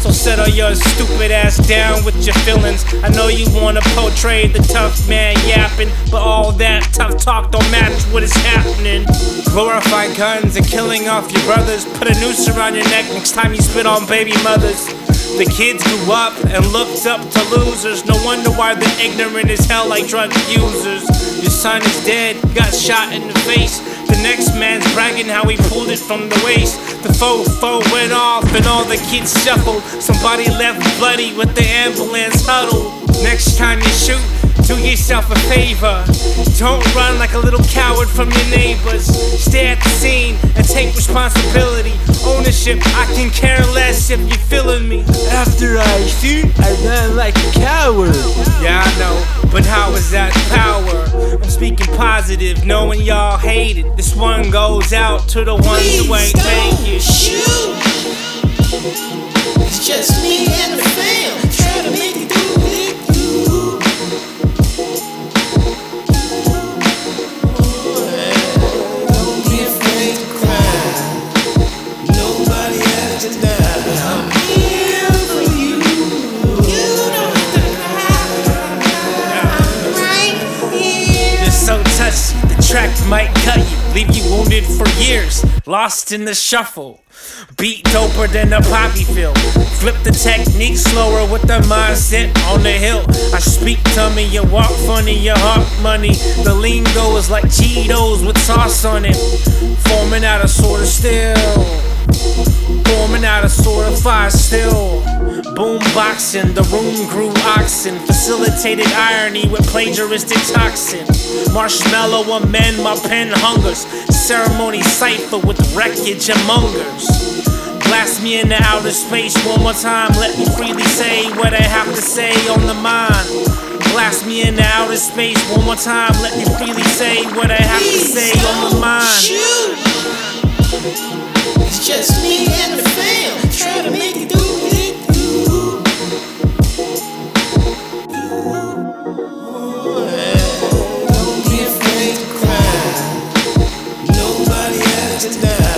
So settle your stupid ass down with your feelings. I know you wanna portray the tough man yapping, but all that tough talk don't match what is happening. Glorify guns and killing off your brothers. Put a noose around your neck next time you spit on baby mothers. The kids grew up and looked up to losers. No wonder why they're ignorant as hell like drug users. Your son is dead, got shot in the face. The next man's bragging how he pulled it from the waist. The foe foe went off and all the kids shuffled. Somebody left bloody with the ambulance huddle. Next time you shoot, do yourself a favor. Don't run like a little coward from your neighbors. Stay at the scene and take responsibility. Ownership, I can care less if you're feeling me. After I shoot, I run like a coward. Yeah, I know, positive, knowing y'all hate it. This one goes out to the ones who ain't make it. Shoot. It's just me and the fam Touchy, the track might cut you, leave you wounded for years, lost in the shuffle. Beat doper than a poppy field. Flip the technique slower with the mindset on the hill. I speak tummy, you walk funny, your heart money. The lingo is like Cheetos with sauce on it. Forming out of sort of still. Forming out of sort of fire still. Boomboxing, the room grew oxen. Facilitated irony with plagiaristic toxin. Marshmallow amend my pen hungers. Ceremony cipher with wreckage among us. Blast me into outer space one more time. Let me freely say what I have to say on the mind. Blast me into outer space one more time. Let me freely say what I have to say on the mind. Shoot. It's just me Christ now.